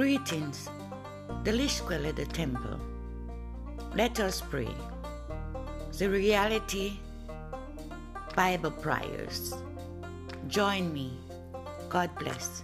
Greetings, the Lishkwell at the temple. Let us pray. The reality Bible prayers. Join me. God bless.